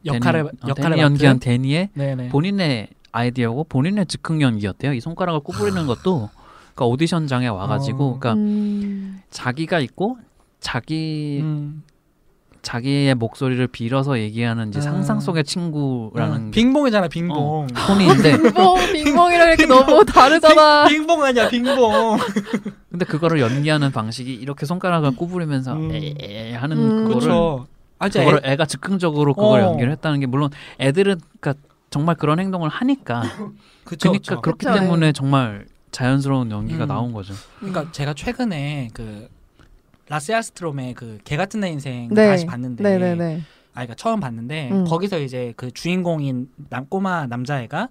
역할을 데니, 어, 역할을 데니 연기한? 데니의 네네. 본인의 아이디어고 본인의 즉흥 연기였대요. 이 손가락을 구부리는 것도 그러니까 오디션장에 와가지고 어. 그러니까 음. 자기가 있고 자기 음. 자기의 목소리를 빌어서 얘기하는 이제 아. 상상 속의 친구라는 음, 빙봉이잖아 빙봉. 톤인데 <laughs> 빙봉 빙봉이랑 이렇게 너무 다르잖아. 빙, 빙봉 아니야 빙봉. 근데 그거를 연기하는 방식이 이렇게 손가락을 구부리면서 음. 에에 하는 음. 그거를 그렇죠. 아 그거를 애, 애가 즉흥적으로 그걸 어. 연기를 했다는 게 물론 애들은 그러니까 정말 그런 행동을 하니까 <laughs> 그쵸, 그러니까 그쵸. 그렇기 그쵸, 때문에 정말 자연스러운 연기가 음. 나온 거죠. 그러니까 제가 최근에 그 라스얄스트롬의 그 개 같은 내 인생 네. 다시 봤는데 네네네. 아 그러니까 처음 봤는데 음. 거기서 이제 그 주인공인 남 꼬마 남자애가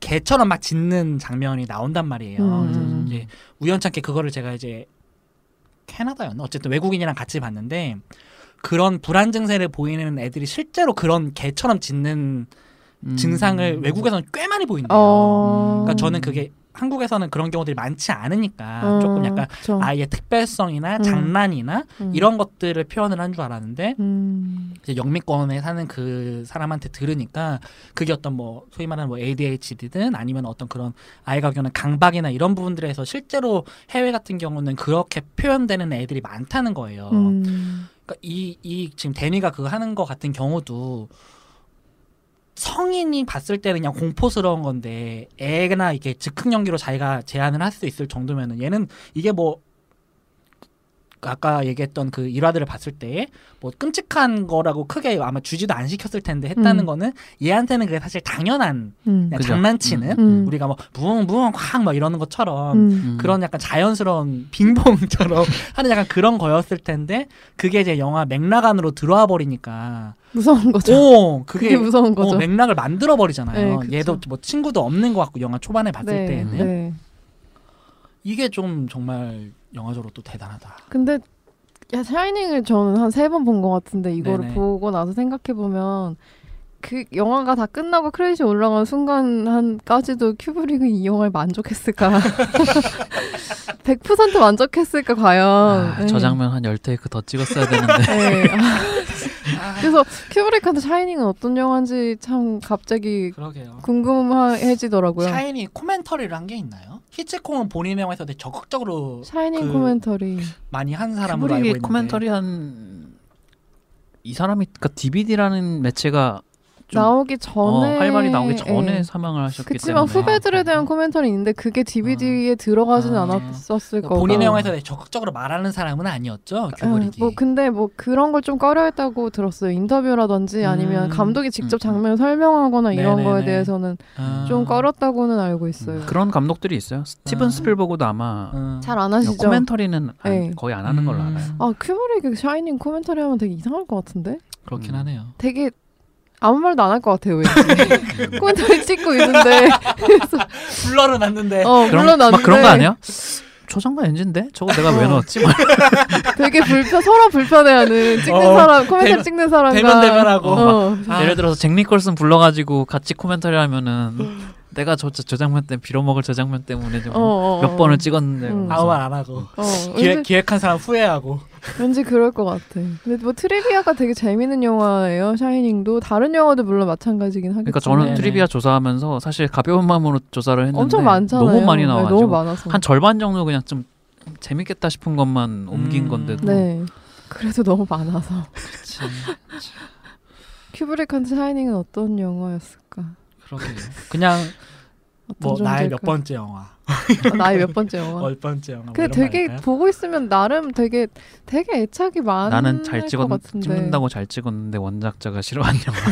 개처럼 막 짖는 장면이 나온단 말이에요. 음. 이제 우연찮게 그거를 제가 이제 캐나다였나 어쨌든 외국인이랑 같이 봤는데 그런 불안 증세를 보이는 애들이 실제로 그런 개처럼 짖는 음. 증상을 외국에서는 꽤 많이 보인대요. 어. 그러니까 저는 그게 한국에서는 그런 경우들이 많지 않으니까 어, 조금 약간 그쵸. 아이의 특별성이나 음. 장난이나 음. 이런 것들을 표현을 한 줄 알았는데 음. 이제 영미권에 사는 그 사람한테 들으니까 그게 어떤 뭐 소위 말하는 뭐 ADHD든 아니면 어떤 그런 아이가 겪는 강박이나 이런 부분들에서 실제로 해외 같은 경우는 그렇게 표현되는 애들이 많다는 거예요. 음. 그러니까 이, 이 지금 데니가 그거 하는 거 같은 경우도 성인이 봤을 때는 그냥 공포스러운 건데 애나 이게 즉흥 연기로 자기가 제안을 할 수 있을 정도면은 얘는 이게 뭐 아까 얘기했던 그 일화들을 봤을 때 뭐 끔찍한 거라고 크게 아마 주지도 안 시켰을 텐데 했다는 음. 거는 얘한테는 그게 사실 당연한 음. 장난치는 음. 우리가 뭐 붕붕 확막 이러는 것처럼 음. 음. 그런 약간 자연스러운 빙봉처럼 <laughs> 하는 약간 그런 거였을 텐데 그게 이제 영화 맥락 안으로 들어와 버리니까 무서운 거죠. 오 그게, 그게 무서운 어, 거죠. 맥락을 만들어 버리잖아요. 네. 얘도 뭐 친구도 없는 것 같고 영화 초반에 봤을 네, 때는 네. 이게 좀 정말 영화적으로 또 대단하다. 근데 야 샤이닝을 저는 한 세 번 본 것 같은데 이거를 네네. 보고 나서 생각해 보면 그 영화가 다 끝나고 크레딧이 올라가는 순간 한까지도 큐브릭은 이 영화에 만족했을까? <laughs> 100% 만족했을까 과연? 아, 네. 저 장면 한 열 테이크 더 찍었어야 되는데 네. 아, <laughs> 그래서 큐브릭한테 샤이닝은 어떤 영화인지 참 갑자기 그러게요. 궁금해지더라고요. 샤이닝 commentary를 한 게 있나요? 히치콕은 본인 영화에서 되게 적극적으로 샤이닝 그 코멘터리. 많이 한 사람으로 알고 있는데 코멘터리 한 이 사람이 그러니까 DVD라는 매체가 좀 나오기 전에 어, 활발히 나오기 전에 예. 사망을 하셨기 그치만 때문에 후배들에 대한 코멘터리 있는데 그게 DVD에 들어가지는 아. 않았었을 그러니까 거고. 본인의 영화에서 적극적으로 말하는 사람은 아니었죠. 큐브릭이. 뭐 근데 뭐 그런 걸 좀 꺼려했다고 들었어요. 인터뷰라든지 아니면 음. 감독이 직접 음. 장면을 설명하거나 이런 네네네. 거에 대해서는 아. 좀 꺼렸다고는 알고 있어요. 그런 감독들이 있어요. 스티븐 아. 스필버그도 아마 음. 잘안 하시죠? commentary는 안- 네. 거의 안 하는 걸로 음. 알아요. 아 큐브릭이 샤이닝 commentary 하면 되게 이상할 것 같은데? 그렇긴 음. 하네요. 되게 아무 말도 안 할 것 같아요 왠지. <laughs> commentary 찍고 있는데 불러를 놨는데 어 그런 막 그런 거 아니야? 저 장면 엔진데 저거 내가 왜 어. 넣었지? 막 <laughs> 되게 불편 서로 불편해하는 찍는 어, 사람 commentary 대면- 찍는 사람과 대면 대면하고. 어. 아. 예를 들어서 잭 니콜슨 불러가지고 같이 코멘터리 하면은 내가 저, 저, 저 장면 때문에 빌어먹을 저 장면 때문에 좀 어, 어, 몇 어. 번을 찍었는데 음. 아무 말 안 하고 어, 기획, 왠지, 기획한 사람 후회하고 왠지 그럴 것 같아. 근데 뭐 트리비아가 되게 재밌는 영화예요. 샤이닝도 다른 영화도 물론 마찬가지긴 하겠지만. 그러니까 저는. 트리비아 조사하면서 사실 가벼운 마음으로 조사를 했는데 엄청 많잖아요. 너무 많이 네, 나와가지고 너무 많아서. 한 절반 정도 그냥 좀 재밌겠다 싶은 것만 옮긴 음. 건데도 네. 그래도 너무 많아서. <laughs> 큐브릭한테 샤이닝은 어떤 영화였을까? 그러게요 그냥 뭐 나의 몇? 번째 영화 아, 나의 몇 번째 영화? <laughs> 몇 번째 영화 뭐 근데 이런 되게? 보고 있으면 나름 되게 되게 애착이 많을 나는 잘 찍었 것 같은데. 찍는다고 잘 찍었는데 원작자가 싫어한 영화. <laughs>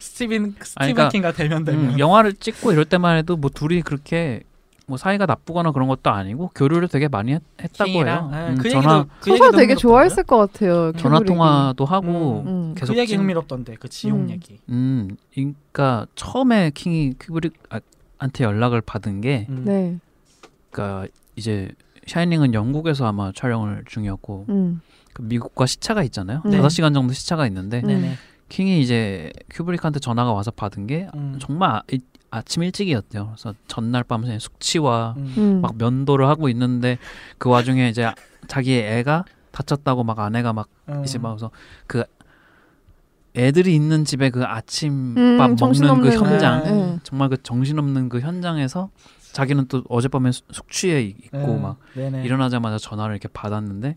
스티븐 스티븐 아니, 그러니까, 킹과 대면 되면 음, 영화를 찍고 이럴 때만 해도 뭐 둘이 그렇게 뭐 사이가 나쁘거나 그런 것도 아니고 교류를 되게 많이 했, 다고 해요. 네, 음, 그 전화 얘기도 그 얘기도 되게. 좋아했을 것 같아요. 전화 큐브릭이. 통화도 하고 음. 계속 그 얘기 찍- 흥미롭던데 그 지용 음. 얘기 음, 그러니까 처음에 킹이 큐브릭한테 연락을 받은 게 음. 네. 그러니까 이제 샤이닝은 영국에서 아마 촬영을 중이었고 음. 그 미국과 시차가 있잖아요. 네. 다섯 시간 정도 시차가 있는데 음. 킹이 이제 큐브릭한테 전화가 와서 받은 게 음. 정말 아, 이- 아침 일찍이었대요. 그래서 전날 밤새 숙취와 음. 음. 막 면도를 하고 있는데 그 와중에 이제 자기 애가 다쳤다고 막 아내가 막 음. 이제 막 그래서 그 애들이 있는 집에 그 아침밥 음, 먹는 정신없는 그 현장 그- 네. 정말 그 정신없는 그 현장에서 자기는 또 어젯밤에 수- 숙취에 있고 네. 막 네네. 일어나자마자 전화를 이렇게 받았는데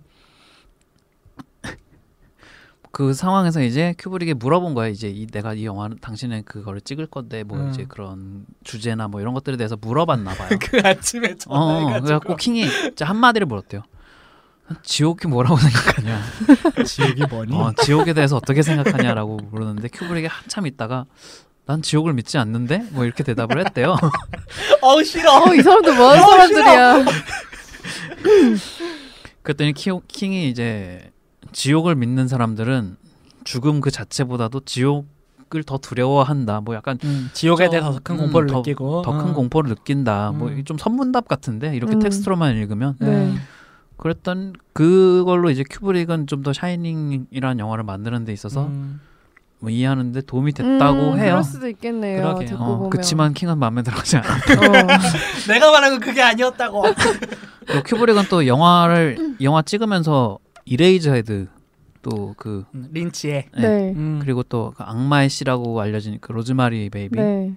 그 상황에서 이제 큐브릭이 물어본 거야 이제 이, 내가 이 영화는 당신의 그거를 찍을 건데 뭐 음. 이제 그런 주제나 뭐 이런 것들에 대해서 물어봤나 봐요. <laughs> 그 아침에 어, 전화해가지고 그래갖고 킹이 한 마디를 물었대요. 지옥이 뭐라고 <laughs> 생각하냐? 지옥이 뭐니? 어, 지옥에 대해서 어떻게 생각하냐라고 물었는데 큐브릭이 한참 있다가 난 지옥을 믿지 않는데 뭐 이렇게 대답을 했대요. <laughs> 어우 싫어. 어, 이 사람들 뭐 하는 어, 사람들이야. 그랬더니 키, 킹이 이제 지옥을 믿는 사람들은 죽음 그 자체보다도 지옥을 더 두려워한다. 뭐 약간 음, 지옥에 좀, 대해서 더큰 음, 공포를 더- 느끼고 더큰 어. 공포를 느낀다. 뭐 음. 좀 선문답 같은데 이렇게 음. 텍스트로만 읽으면 네. 그랬던 그걸로 이제 큐브릭은 좀 더 샤이닝이라는 영화를 만드는 데 있어서 음. 뭐 이해하는데 도움이 됐다고 음, 해요. 그럴 수도 있겠네요. 그러게요. 듣고 어, 보면. 그치만 킹은 마음에 들어가지 않아. <laughs> 어. <laughs> 내가 말한 건 그게 아니었다고. 큐브릭은 또 영화를 영화 찍으면서 이레이저 헤드 또그 음, 린치의 네. 음. 그리고 또 그 악마의 씨라고 알려진 그 로즈마리 베이비랑 네.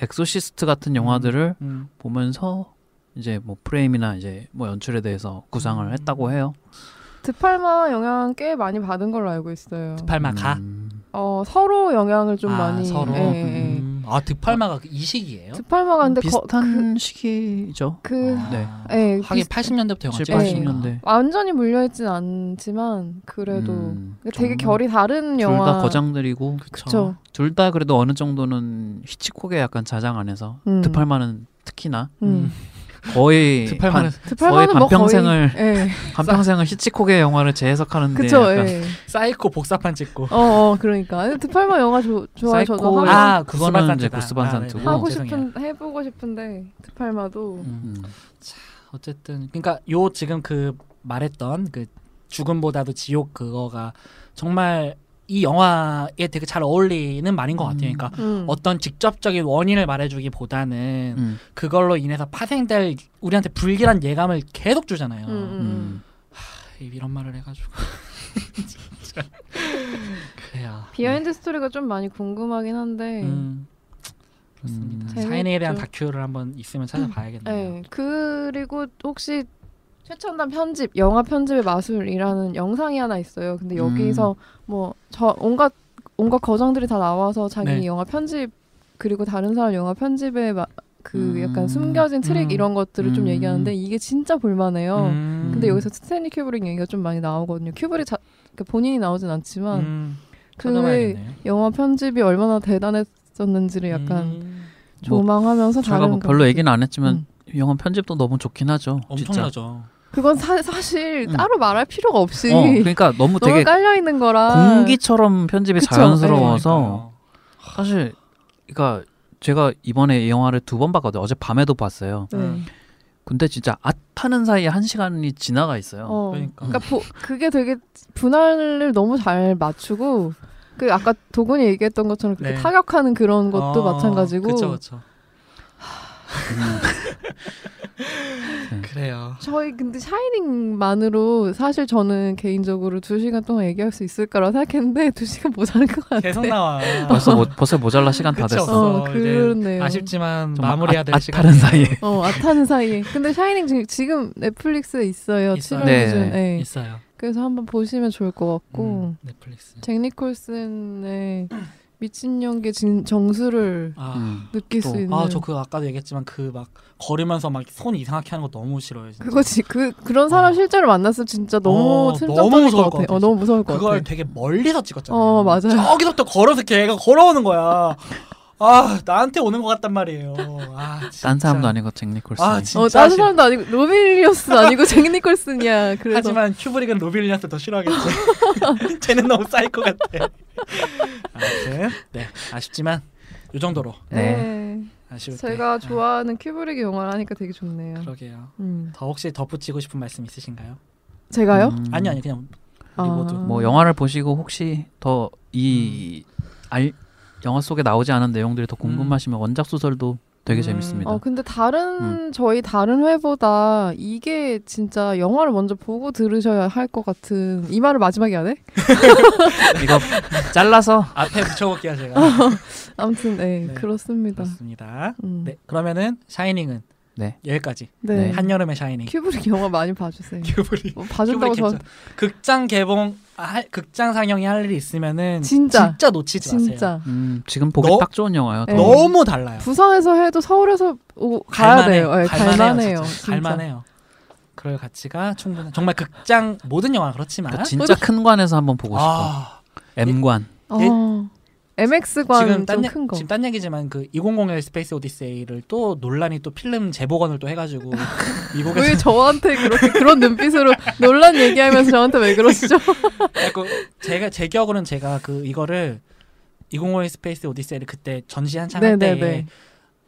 엑소시스트 같은 영화들을 음. 보면서 이제 뭐 프레임이나 이제 뭐 연출에 대해서 구상을 음. 했다고 해요. 드팔마 영향 꽤 많이 받은 걸로 알고 있어요. 팔마가 음, 어, 서로 영향을 좀 아, 많이. 서로. 예, 예. 음. 아 득팔마가 이 시기예요? 드팔마가 근데 거, 비슷한 시기죠. 그, 아, 네. 예, 하긴 비슷- 80년대부터 영화 7, 찍었으니까. 80년대. 완전히 물려있진 않지만 그래도 음, 되게 결이 다른 영화. 둘 다 거장들이고 그쵸. 둘다 그래도 어느 정도는 히치콕의 약간 자장 안에서 음. 드팔마는 특히나 음. 거의 드팔마는 거의 뭐 반평생을 거의, 예. 반, 반평생을 히치콕의 영화를 재해석하는데 그쵸. 약간 예. 사이코 복사판 찍고. 어, 어, 그러니까. 근데 드팔마 영화 조, 좋아요. 저도 하고, 아, 그거는 이제 산트다. 구스반 아, 산트고. 네네. 하고. 싶은 해보고 싶은데 드팔마도 음. 음. 어쨌든 그러니까 요 지금 그 말했던 그 죽음보다도 지옥 그거가 정말 이 영화에 되게 잘 어울리는 말인 것 같아요. 그러니까 음. 어떤 직접적인 원인을 말해주기보다는 음. 그걸로 인해서 파생될 우리한테 불길한 예감을 계속 주잖아요. 음, 음, 음. 하, 이런 말을 해가지고 <laughs> 진짜 그래요. 비하인드 스토리가 좀 많이 궁금하긴 한데. 음, 그렇습니다. 샤이닝에 대한 다큐를 한번 있으면 찾아봐야겠네요. 네. 그리고 혹시 최첨단 편집, 영화 편집의 마술이라는 영상이 하나 있어요. 근데 여기서 뭐저 온갖 온갖 거장들이 다 나와서 자기 네. 영화 편집 그리고 다른 사람 영화 편집의 마, 그 음. 약간 숨겨진 트릭 음. 이런 것들을 좀 음. 얘기하는데 이게 진짜 볼만해요. 음. 근데 여기서 스탠리 큐브릭 얘기가 좀 많이 나오거든요. 큐브릭 자, 그러니까 본인이 나오진 않지만 음, 그 찾아봐야겠네요. 영화 편집이 얼마나 대단했었는지를 약간 음, 조망하면서 제가 다른 뭐 별로. 얘기는 안 했지만 음. 영화 편집도 너무 좋긴 하죠. 진짜. 엄청나죠. 그건 사, 사실 음. 따로 말할 필요가 없이 어, 그러니까 너무 너무 되게 깔려 있는 거라 공기처럼 편집이 그쵸. 자연스러워서 사실 그러니까 제가 이번에 이 영화를 두 번 봤거든요. 어제 밤에도 봤어요. 네. 음. 근데 진짜 앗하는 사이에 한 시간이 지나가 있어요. 어. 그러니까. 그러니까 보, 그게 되게 분할을 너무 잘 맞추고 그 아까 도군이 얘기했던 것처럼 그렇게 네. 타격하는 그런 것도 어, 마찬가지고 그쵸 그쵸. 음. <laughs> 그래요. 저희 근데 샤이닝만으로 사실 저는 개인적으로 두 시간 동안 얘기할 수 있을 거라 생각했는데 두 시간 모자랄 것 같아. 계속 나와. <laughs> 벌써 모, 벌써 모자라 시간 다 됐어. 어, 이제 그렇네요. 아쉽지만 좀 마무리해야 아- 될 아- 시간. 다른 사이에. 어, 아타는 사이에. 근데 샤이닝 지금, 지금 넷플릭스에 있어요. 있어요. 7월 네. 기준. 네. 있어요. 그래서 한번 보시면 좋을 것 같고 음, 넷플릭스. 잭 니콜슨의 미친 연기 진, 정수를 아, 음. 느낄 또, 수 있는 아, 저 그 아까도 얘기했지만 그 막 걸으면서 막 손 이상하게 하는 거 너무 싫어요. 진짜. 그거지 그 그런 사람 어. 실제로 만났으면 진짜 너무 어, 너무 무서울 것것 같아. 같아, 어 너무 무서울 것 그걸 같아. 되게 멀리서 찍었잖아요. 어, 맞아요. 저기서부터 걸어서 걔가 걸어오는 거야. 아 나한테 오는 것 같단 말이에요. 아, 진짜. 딴 사람도 아니고 잭 니콜슨. 아, 진짜 어 다른 싫어. 사람도 아니고 로빈 윌리엄스 아니고 잭 니콜슨이야. 그래서 하지만 큐브릭은 로빌리한테 더 싫어하겠지. <laughs> 쟤는 너무 사이코 같아. 아무튼 네 아쉽지만 이 정도로 네. 아쉬울 때. 제가 네, 좋아하는 큐브릭의 영화를 하니까 되게 좋네요. 그러게요. 음. 더 혹시 덧붙이고 싶은 말씀 있으신가요? 제가요? 음, 아니 아니 그냥 아. 리모드. 뭐 영화를 보시고 혹시 더이 음. 알 영화 속에 나오지 않은 내용들이 더 궁금하시면 원작 소설도 되게 음. 재밌습니다. 어 근데 다른 저희 다른 회보다 이게 진짜 영화를 먼저 보고 들으셔야 할 것 같은 이 말을 마지막에 안 해? <laughs> 이거 잘라서 <laughs> 앞에 붙여볼게요 제가. <laughs> 아무튼 네, 네. 그렇습니다. 그렇습니다. 음. 네 그러면은 샤이닝은 네. 여기까지. 네. 네. 한여름의 샤이닝. 큐브릭 영화 많이 봐주세요. <laughs> 큐브릭. 뭐 봐준다고 저 큐브릭 괜찮- 극장 개봉 아, 할- 극장 상영이 할 일이 있으면은 진짜. 진짜 놓치지 마세요. 진짜 음, 지금 보기 너- 딱 좋은 영화요. 네. 너무 달라요. 부산에서 해도 서울에서 오, 가야 갈만해. 돼요. 네, 갈만해요. 진짜. 갈만해요. 그럴 가치가 충분해. 정말 극장 모든 영화 그렇지만 그러니까 진짜 큰 관에서 한번 보고 싶어. 아, M관. 어, IMAX관 지금 딴, 좀 얘- 큰 거. 지금 딴 얘기지만 그 2001 스페이스 오디세이를 또 논란이 또 필름 재복원을 또 해가지고 <laughs> 미국에서 왜 저한테 그렇게 그런 눈빛으로 논란 얘기하면서 저한테 왜 그러시죠? 자꾸 <laughs> 제가 제 기억으로는 제가 그 이거를 2001 스페이스 오디세이를 그때 전시 한창 할때 네네네.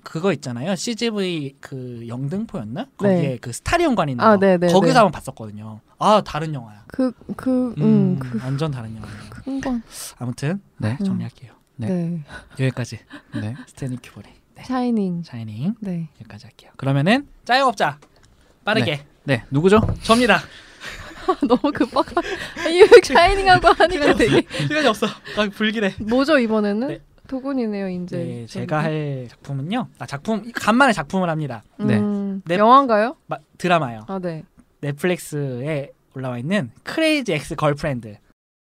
그거 있잖아요. CGV 그 영등포였나? 거기에 네. 그 스타리움관 있는 아, 거. 네네네. 거기서 한번 봤었거든요. 아 다른 영화야. 그, 그, 음, 음, 그, 완전 다른 영화예요. 큰 건. 아무튼 네. 음. 정리할게요. 네. 네. 여기까지 네. 스탠리 큐브릭 네. 샤이닝. 샤이닝 네. 여기까지 할게요. 그러면은 자 영업자 빠르게 네. 누구죠? 접니다. <laughs> 너무 급박한. 이왜 샤이닝하고 하니까 되게. 시간이 없어. 아, 불길해. 뭐죠, 이번에는? 네. 도군이네요, 이제. 네, 제가 할 작품은요. 아 작품 간만에 작품을 합니다. 네. 음, 네. 영화인가요? 마- 드라마요. 아, 네. 넷플릭스에 올라와 있는 크레이지 엑스 걸프렌드.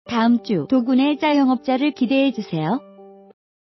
다음 주 도군의 짜영업자를 기대해 주세요.